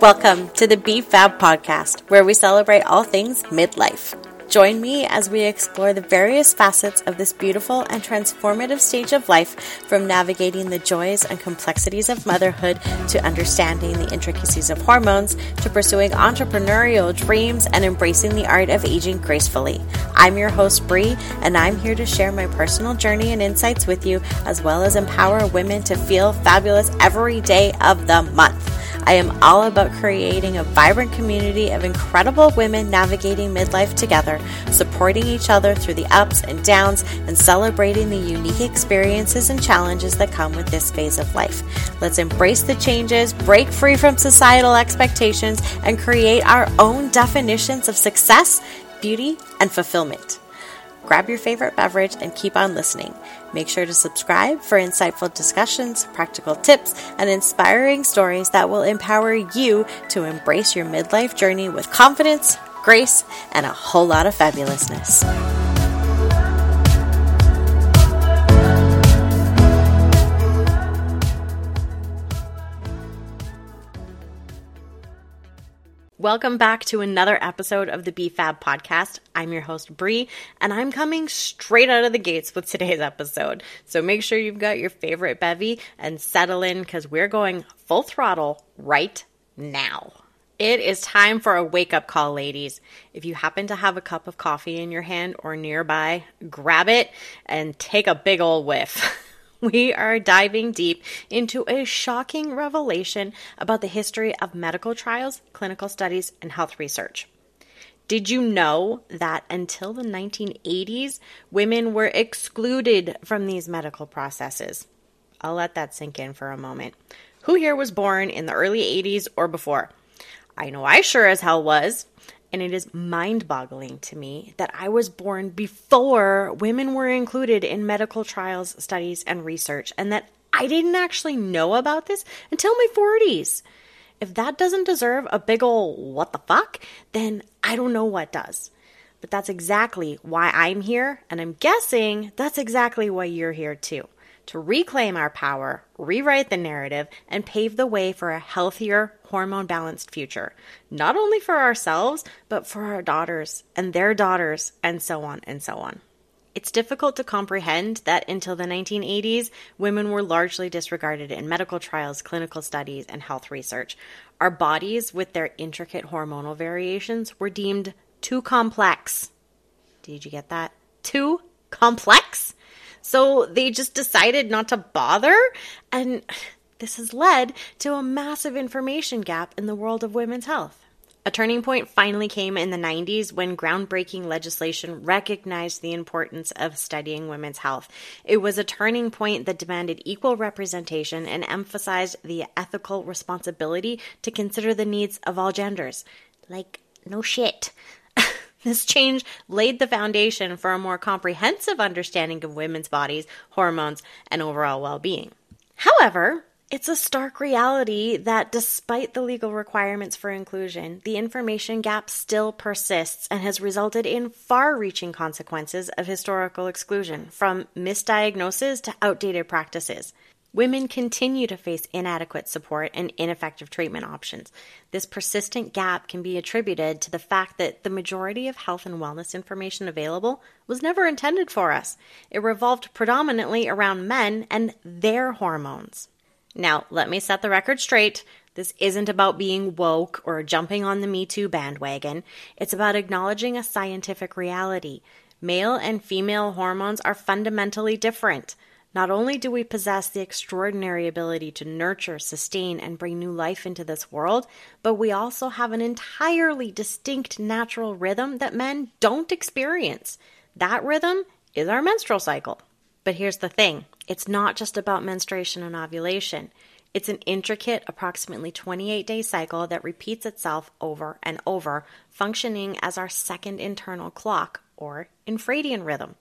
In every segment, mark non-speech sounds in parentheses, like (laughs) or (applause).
Welcome to the Be Fab podcast, where we celebrate all things midlife. Join me as we explore the various facets of this beautiful and transformative stage of life, from navigating the joys and complexities of motherhood to understanding the intricacies of hormones to pursuing entrepreneurial dreams and embracing the art of aging gracefully. I'm your host, Bree, and I'm here to share my personal journey and insights with you, as well as empower women to feel fabulous every day of the month. I am all about creating a vibrant community of incredible women navigating midlife together, supporting each other through the ups and downs, and celebrating the unique experiences and challenges that come with this phase of life. Let's embrace the changes, break free from societal expectations, and create our own definitions of success, beauty, and fulfillment. Grab your favorite beverage and keep on listening. Make sure to subscribe for insightful discussions, practical tips, and inspiring stories that will empower you to embrace your midlife journey with confidence, grace, and a whole lot of fabulousness. Welcome back to another episode of the BFAB podcast. I'm your host, Bree, and I'm coming straight out of the gates with today's episode. So make sure you've got your favorite bevy and settle in because we're going full throttle right now. It is time for a wake up call, ladies. If you happen to have a cup of coffee in your hand or nearby, grab it and take a big old whiff. (laughs) (laughs) we are diving deep into a shocking revelation about the history of medical trials, clinical studies, and health research. Did you know that until the 1980s, women were excluded from these medical processes? I'll let that sink in for a moment. Who here was born in the early 80s or before? I know I sure as hell was. And it is mind boggling to me that I was born before women were included in medical trials, studies, and research, and that I didn't actually know about this until my 40s. If that doesn't deserve a big ol' what the fuck, then I don't know what does. But that's exactly why I'm here, and I'm guessing that's exactly why you're here too to reclaim our power, rewrite the narrative, and pave the way for a healthier, hormone balanced future, not only for ourselves, but for our daughters and their daughters, and so on and so on. It's difficult to comprehend that until the 1980s, women were largely disregarded in medical trials, clinical studies, and health research. Our bodies, with their intricate hormonal variations, were deemed too complex. Did you get that? Too complex? So they just decided not to bother. And this has led to a massive information gap in the world of women's health. A turning point finally came in the 90s when groundbreaking legislation recognized the importance of studying women's health. It was a turning point that demanded equal representation and emphasized the ethical responsibility to consider the needs of all genders. Like, no shit. This change laid the foundation for a more comprehensive understanding of women's bodies, hormones, and overall well being. However, it's a stark reality that despite the legal requirements for inclusion, the information gap still persists and has resulted in far reaching consequences of historical exclusion, from misdiagnosis to outdated practices women continue to face inadequate support and ineffective treatment options. This persistent gap can be attributed to the fact that the majority of health and wellness information available was never intended for us. It revolved predominantly around men and their hormones. Now, let me set the record straight. This isn't about being woke or jumping on the Me Too bandwagon. It's about acknowledging a scientific reality. Male and female hormones are fundamentally different. Not only do we possess the extraordinary ability to nurture, sustain, and bring new life into this world, but we also have an entirely distinct natural rhythm that men don't experience. That rhythm is our menstrual cycle. But here's the thing it's not just about menstruation and ovulation. It's an intricate, approximately 28 day cycle that repeats itself over and over, functioning as our second internal clock, or infradian rhythm.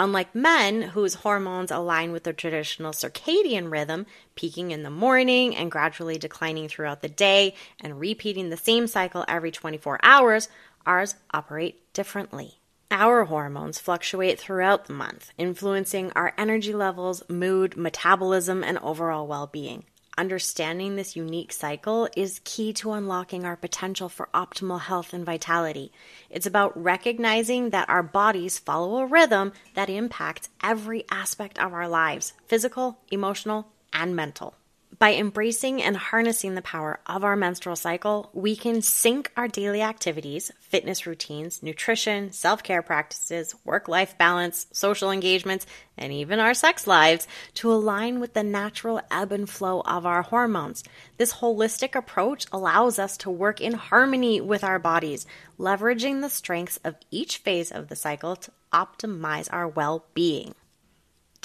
Unlike men, whose hormones align with the traditional circadian rhythm, peaking in the morning and gradually declining throughout the day and repeating the same cycle every 24 hours, ours operate differently. Our hormones fluctuate throughout the month, influencing our energy levels, mood, metabolism, and overall well being. Understanding this unique cycle is key to unlocking our potential for optimal health and vitality. It's about recognizing that our bodies follow a rhythm that impacts every aspect of our lives physical, emotional, and mental. By embracing and harnessing the power of our menstrual cycle, we can sync our daily activities, fitness routines, nutrition, self care practices, work life balance, social engagements, and even our sex lives to align with the natural ebb and flow of our hormones. This holistic approach allows us to work in harmony with our bodies, leveraging the strengths of each phase of the cycle to optimize our well being.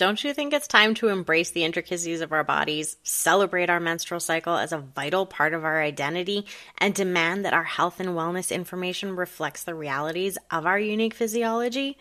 Don't you think it's time to embrace the intricacies of our bodies, celebrate our menstrual cycle as a vital part of our identity, and demand that our health and wellness information reflects the realities of our unique physiology?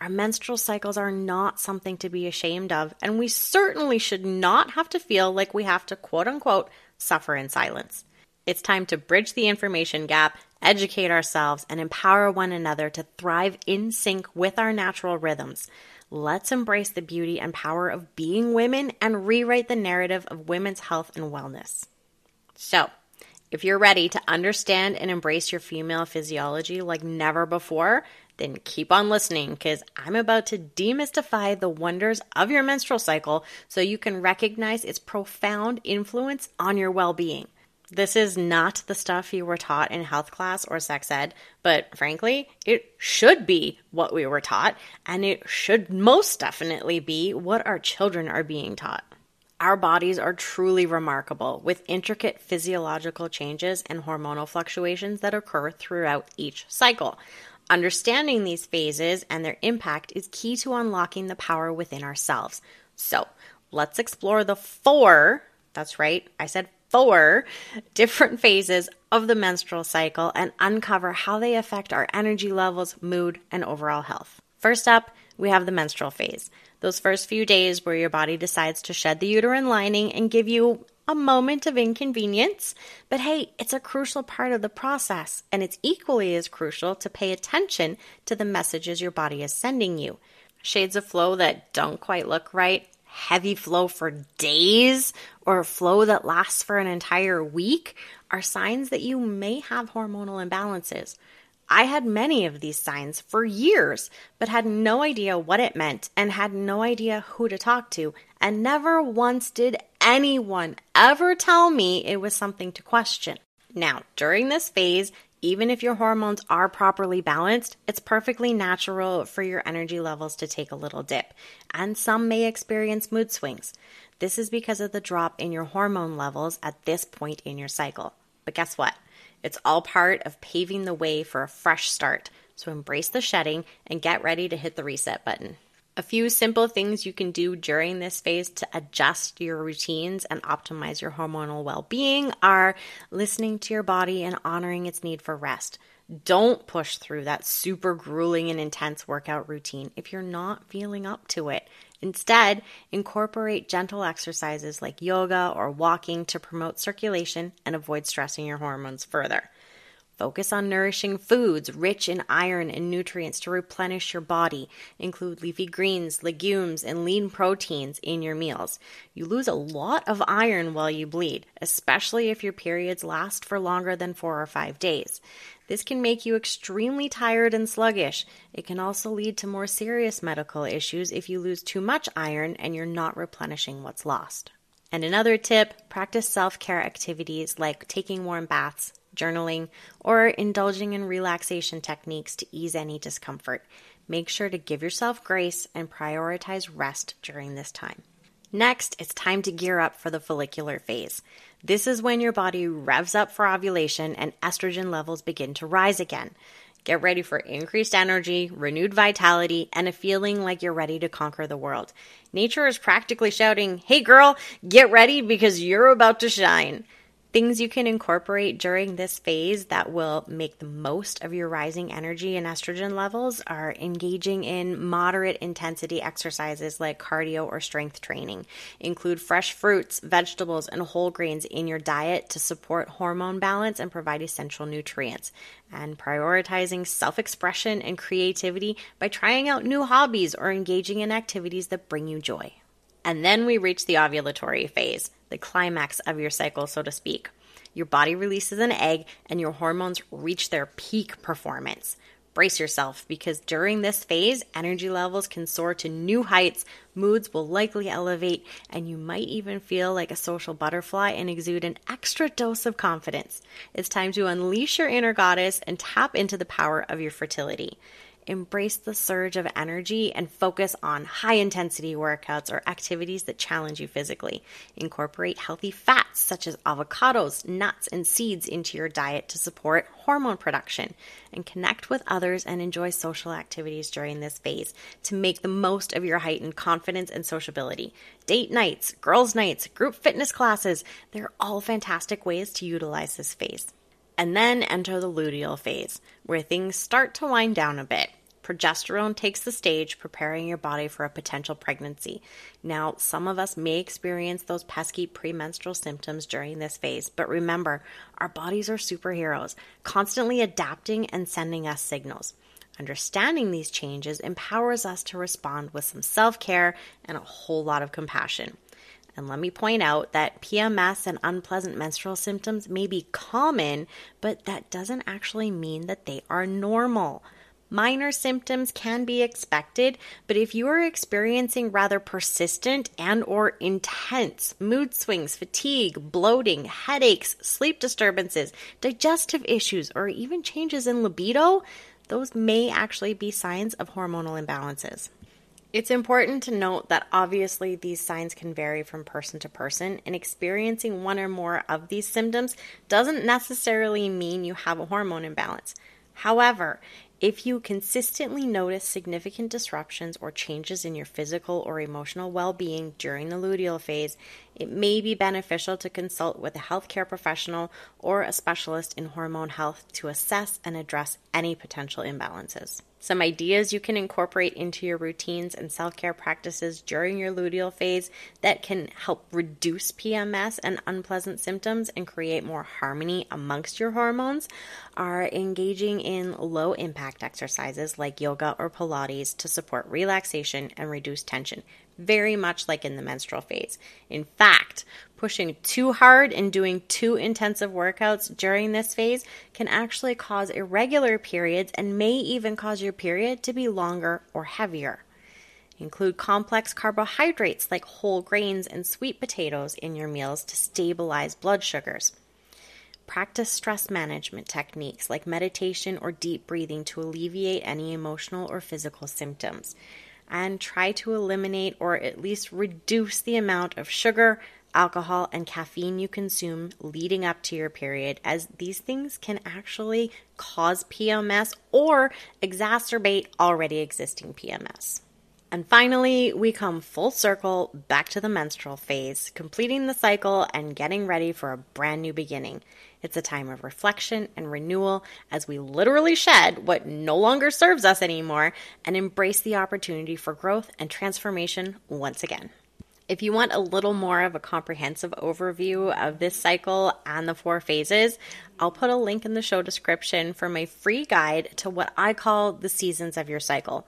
Our menstrual cycles are not something to be ashamed of, and we certainly should not have to feel like we have to quote unquote suffer in silence. It's time to bridge the information gap, educate ourselves, and empower one another to thrive in sync with our natural rhythms. Let's embrace the beauty and power of being women and rewrite the narrative of women's health and wellness. So, if you're ready to understand and embrace your female physiology like never before, then keep on listening because I'm about to demystify the wonders of your menstrual cycle so you can recognize its profound influence on your well being. This is not the stuff you were taught in health class or sex ed, but frankly, it should be what we were taught, and it should most definitely be what our children are being taught. Our bodies are truly remarkable, with intricate physiological changes and hormonal fluctuations that occur throughout each cycle. Understanding these phases and their impact is key to unlocking the power within ourselves. So, let's explore the four, that's right, I said four different phases of the menstrual cycle and uncover how they affect our energy levels, mood, and overall health. First up, we have the menstrual phase. Those first few days where your body decides to shed the uterine lining and give you a moment of inconvenience. But hey, it's a crucial part of the process, and it's equally as crucial to pay attention to the messages your body is sending you. Shades of flow that don't quite look right heavy flow for days or flow that lasts for an entire week are signs that you may have hormonal imbalances. I had many of these signs for years, but had no idea what it meant and had no idea who to talk to, and never once did anyone ever tell me it was something to question. Now, during this phase, even if your hormones are properly balanced, it's perfectly natural for your energy levels to take a little dip, and some may experience mood swings. This is because of the drop in your hormone levels at this point in your cycle. But guess what? It's all part of paving the way for a fresh start. So embrace the shedding and get ready to hit the reset button. A few simple things you can do during this phase to adjust your routines and optimize your hormonal well being are listening to your body and honoring its need for rest. Don't push through that super grueling and intense workout routine if you're not feeling up to it. Instead, incorporate gentle exercises like yoga or walking to promote circulation and avoid stressing your hormones further. Focus on nourishing foods rich in iron and nutrients to replenish your body. Include leafy greens, legumes, and lean proteins in your meals. You lose a lot of iron while you bleed, especially if your periods last for longer than four or five days. This can make you extremely tired and sluggish. It can also lead to more serious medical issues if you lose too much iron and you're not replenishing what's lost. And another tip practice self care activities like taking warm baths, journaling, or indulging in relaxation techniques to ease any discomfort. Make sure to give yourself grace and prioritize rest during this time. Next, it's time to gear up for the follicular phase. This is when your body revs up for ovulation and estrogen levels begin to rise again. Get ready for increased energy, renewed vitality, and a feeling like you're ready to conquer the world. Nature is practically shouting, Hey girl, get ready because you're about to shine. Things you can incorporate during this phase that will make the most of your rising energy and estrogen levels are engaging in moderate intensity exercises like cardio or strength training. Include fresh fruits, vegetables, and whole grains in your diet to support hormone balance and provide essential nutrients. And prioritizing self expression and creativity by trying out new hobbies or engaging in activities that bring you joy. And then we reach the ovulatory phase the climax of your cycle, so to speak. Your body releases an egg and your hormones reach their peak performance. Brace yourself because during this phase, energy levels can soar to new heights, moods will likely elevate, and you might even feel like a social butterfly and exude an extra dose of confidence. It's time to unleash your inner goddess and tap into the power of your fertility embrace the surge of energy and focus on high intensity workouts or activities that challenge you physically. Incorporate healthy fats such as avocados, nuts, and seeds into your diet to support hormone production. And connect with others and enjoy social activities during this phase to make the most of your heightened confidence and sociability. Date nights, girls' nights, group fitness classes, they're all fantastic ways to utilize this phase and then enter the luteal phase, where things start to wind down a bit. Progesterone takes the stage, preparing your body for a potential pregnancy. Now, some of us may experience those pesky premenstrual symptoms during this phase, but remember, our bodies are superheroes, constantly adapting and sending us signals. Understanding these changes empowers us to respond with some self care and a whole lot of compassion. And let me point out that PMS and unpleasant menstrual symptoms may be common, but that doesn't actually mean that they are normal. Minor symptoms can be expected, but if you are experiencing rather persistent and or intense mood swings, fatigue, bloating, headaches, sleep disturbances, digestive issues, or even changes in libido, those may actually be signs of hormonal imbalances. It's important to note that obviously these signs can vary from person to person, and experiencing one or more of these symptoms doesn't necessarily mean you have a hormone imbalance. However, if you consistently notice significant disruptions or changes in your physical or emotional well being during the luteal phase, it may be beneficial to consult with a healthcare professional or a specialist in hormone health to assess and address any potential imbalances. Some ideas you can incorporate into your routines and self care practices during your luteal phase that can help reduce PMS and unpleasant symptoms and create more harmony amongst your hormones are engaging in low impact exercises like yoga or Pilates to support relaxation and reduce tension very much like in the menstrual phase. In fact, pushing too hard and doing too intensive workouts during this phase can actually cause irregular periods and may even cause your period to be longer or heavier. Include complex carbohydrates like whole grains and sweet potatoes in your meals to stabilize blood sugars. Practice stress management techniques like meditation or deep breathing to alleviate any emotional or physical symptoms and try to eliminate or at least reduce the amount of sugar, alcohol, and caffeine you consume leading up to your period, as these things can actually cause PMS or exacerbate already existing PMS. And finally, we come full circle back to the menstrual phase, completing the cycle and getting ready for a brand new beginning. It's a time of reflection and renewal as we literally shed what no longer serves us anymore and embrace the opportunity for growth and transformation once again. If you want a little more of a comprehensive overview of this cycle and the four phases, I'll put a link in the show description for my free guide to what I call the seasons of your cycle.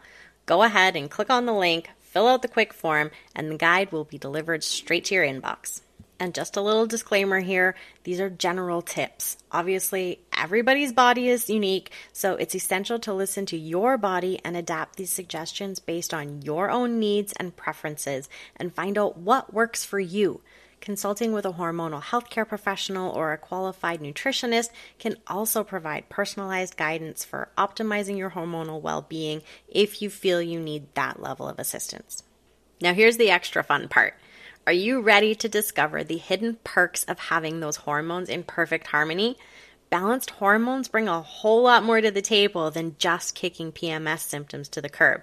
Go ahead and click on the link, fill out the quick form, and the guide will be delivered straight to your inbox. And just a little disclaimer here these are general tips. Obviously, everybody's body is unique, so it's essential to listen to your body and adapt these suggestions based on your own needs and preferences and find out what works for you. Consulting with a hormonal healthcare professional or a qualified nutritionist can also provide personalized guidance for optimizing your hormonal well being if you feel you need that level of assistance. Now, here's the extra fun part. Are you ready to discover the hidden perks of having those hormones in perfect harmony? Balanced hormones bring a whole lot more to the table than just kicking PMS symptoms to the curb.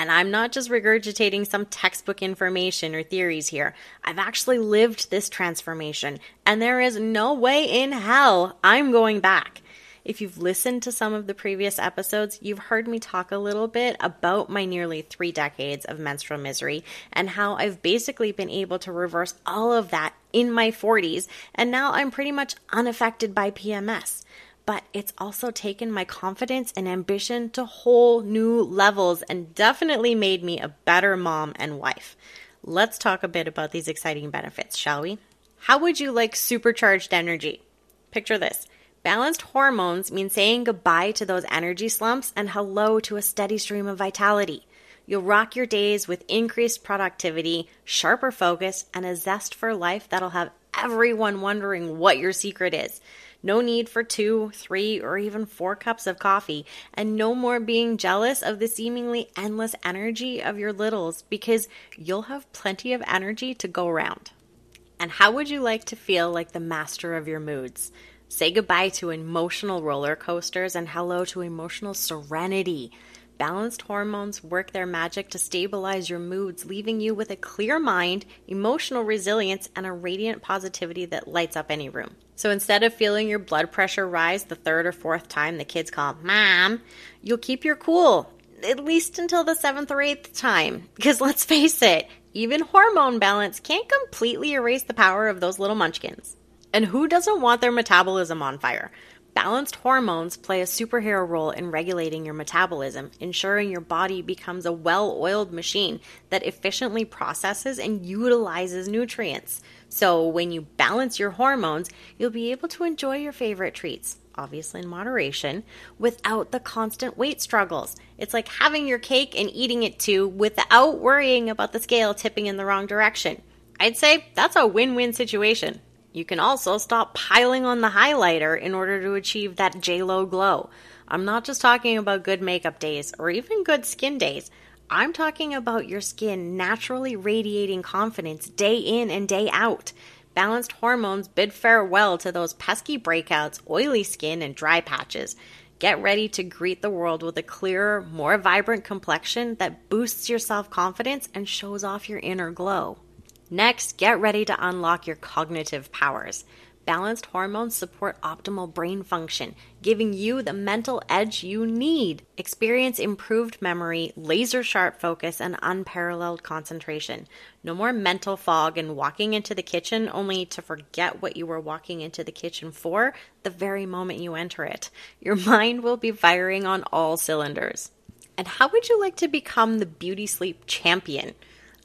And I'm not just regurgitating some textbook information or theories here. I've actually lived this transformation, and there is no way in hell I'm going back. If you've listened to some of the previous episodes, you've heard me talk a little bit about my nearly three decades of menstrual misery and how I've basically been able to reverse all of that in my 40s, and now I'm pretty much unaffected by PMS but it's also taken my confidence and ambition to whole new levels and definitely made me a better mom and wife. Let's talk a bit about these exciting benefits, shall we? How would you like supercharged energy? Picture this. Balanced hormones mean saying goodbye to those energy slumps and hello to a steady stream of vitality. You'll rock your days with increased productivity, sharper focus, and a zest for life that'll have everyone wondering what your secret is. No need for two, three, or even four cups of coffee, and no more being jealous of the seemingly endless energy of your littles because you'll have plenty of energy to go around. And how would you like to feel like the master of your moods? Say goodbye to emotional roller coasters and hello to emotional serenity. Balanced hormones work their magic to stabilize your moods, leaving you with a clear mind, emotional resilience, and a radiant positivity that lights up any room. So instead of feeling your blood pressure rise the third or fourth time the kids call mom, you'll keep your cool, at least until the seventh or eighth time. (laughs) Because let's face it, even hormone balance can't completely erase the power of those little munchkins. And who doesn't want their metabolism on fire? Balanced hormones play a superhero role in regulating your metabolism, ensuring your body becomes a well oiled machine that efficiently processes and utilizes nutrients. So, when you balance your hormones, you'll be able to enjoy your favorite treats, obviously in moderation, without the constant weight struggles. It's like having your cake and eating it too without worrying about the scale tipping in the wrong direction. I'd say that's a win win situation. You can also stop piling on the highlighter in order to achieve that JLo glow. I'm not just talking about good makeup days or even good skin days. I'm talking about your skin naturally radiating confidence day in and day out. Balanced hormones bid farewell to those pesky breakouts, oily skin, and dry patches. Get ready to greet the world with a clearer, more vibrant complexion that boosts your self confidence and shows off your inner glow. Next, get ready to unlock your cognitive powers. Balanced hormones support optimal brain function, giving you the mental edge you need. Experience improved memory, laser sharp focus, and unparalleled concentration. No more mental fog and walking into the kitchen only to forget what you were walking into the kitchen for the very moment you enter it. Your (laughs) mind will be firing on all cylinders. And how would you like to become the beauty sleep champion?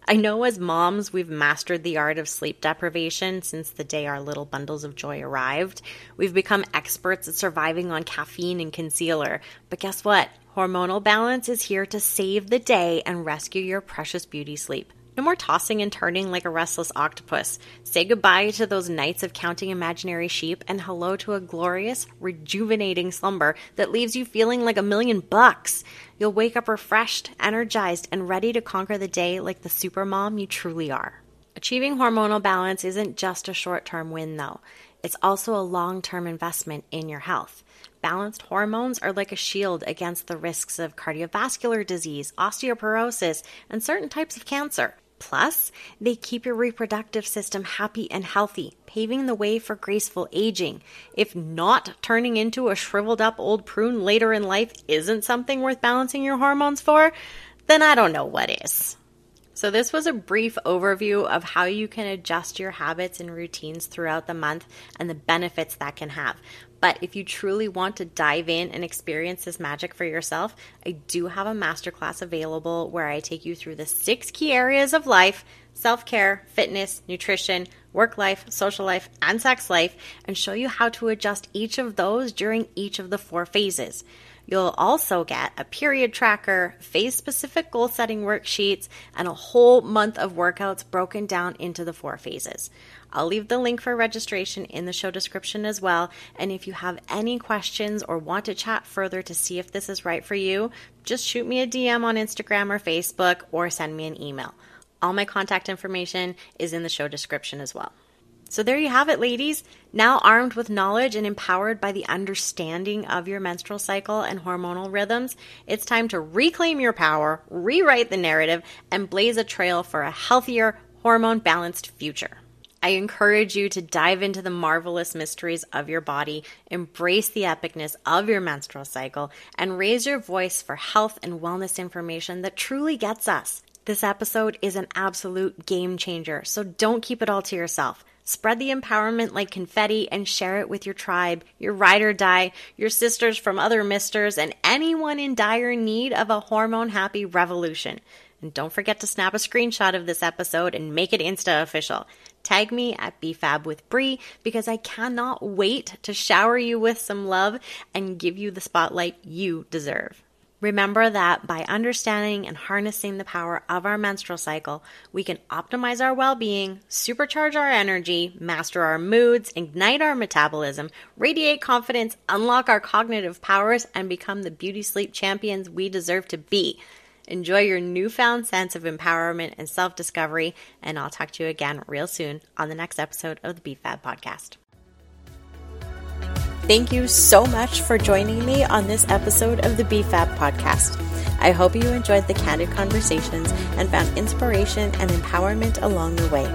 I know as moms, we've mastered the art of sleep deprivation since the day our little bundles of joy arrived. We've become experts at surviving on caffeine and concealer. But guess what? Hormonal balance is here to save the day and rescue your precious beauty sleep. No more tossing and turning like a restless octopus. Say goodbye to those nights of counting imaginary sheep and hello to a glorious, rejuvenating slumber that leaves you feeling like a million bucks. You'll wake up refreshed, energized, and ready to conquer the day like the supermom you truly are. Achieving hormonal balance isn't just a short term win, though. It's also a long term investment in your health. Balanced hormones are like a shield against the risks of cardiovascular disease, osteoporosis, and certain types of cancer. Plus, they keep your reproductive system happy and healthy, paving the way for graceful aging. If not turning into a shriveled up old prune later in life isn't something worth balancing your hormones for, then I don't know what is. So, this was a brief overview of how you can adjust your habits and routines throughout the month and the benefits that can have. But if you truly want to dive in and experience this magic for yourself, I do have a masterclass available where I take you through the six key areas of life self care, fitness, nutrition, work life, social life, and sex life and show you how to adjust each of those during each of the four phases. You'll also get a period tracker, phase specific goal setting worksheets, and a whole month of workouts broken down into the four phases. I'll leave the link for registration in the show description as well. And if you have any questions or want to chat further to see if this is right for you, just shoot me a DM on Instagram or Facebook or send me an email. All my contact information is in the show description as well. So there you have it, ladies. Now armed with knowledge and empowered by the understanding of your menstrual cycle and hormonal rhythms, it's time to reclaim your power, rewrite the narrative, and blaze a trail for a healthier, hormone balanced future. I encourage you to dive into the marvelous mysteries of your body, embrace the epicness of your menstrual cycle, and raise your voice for health and wellness information that truly gets us. This episode is an absolute game changer, so don't keep it all to yourself. Spread the empowerment like confetti and share it with your tribe, your ride or die, your sisters from other misters, and anyone in dire need of a hormone happy revolution. And don't forget to snap a screenshot of this episode and make it Insta official. Tag me at BFAB with Bree because I cannot wait to shower you with some love and give you the spotlight you deserve. Remember that by understanding and harnessing the power of our menstrual cycle, we can optimize our well being, supercharge our energy, master our moods, ignite our metabolism, radiate confidence, unlock our cognitive powers, and become the beauty sleep champions we deserve to be. Enjoy your newfound sense of empowerment and self discovery, and I'll talk to you again real soon on the next episode of the BFAB podcast. Thank you so much for joining me on this episode of the BFAB podcast. I hope you enjoyed the candid conversations and found inspiration and empowerment along the way.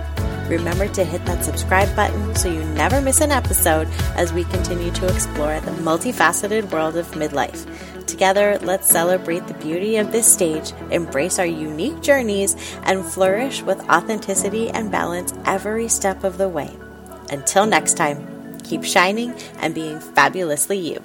Remember to hit that subscribe button so you never miss an episode as we continue to explore the multifaceted world of midlife. Together, let's celebrate the beauty of this stage, embrace our unique journeys, and flourish with authenticity and balance every step of the way. Until next time, keep shining and being fabulously you.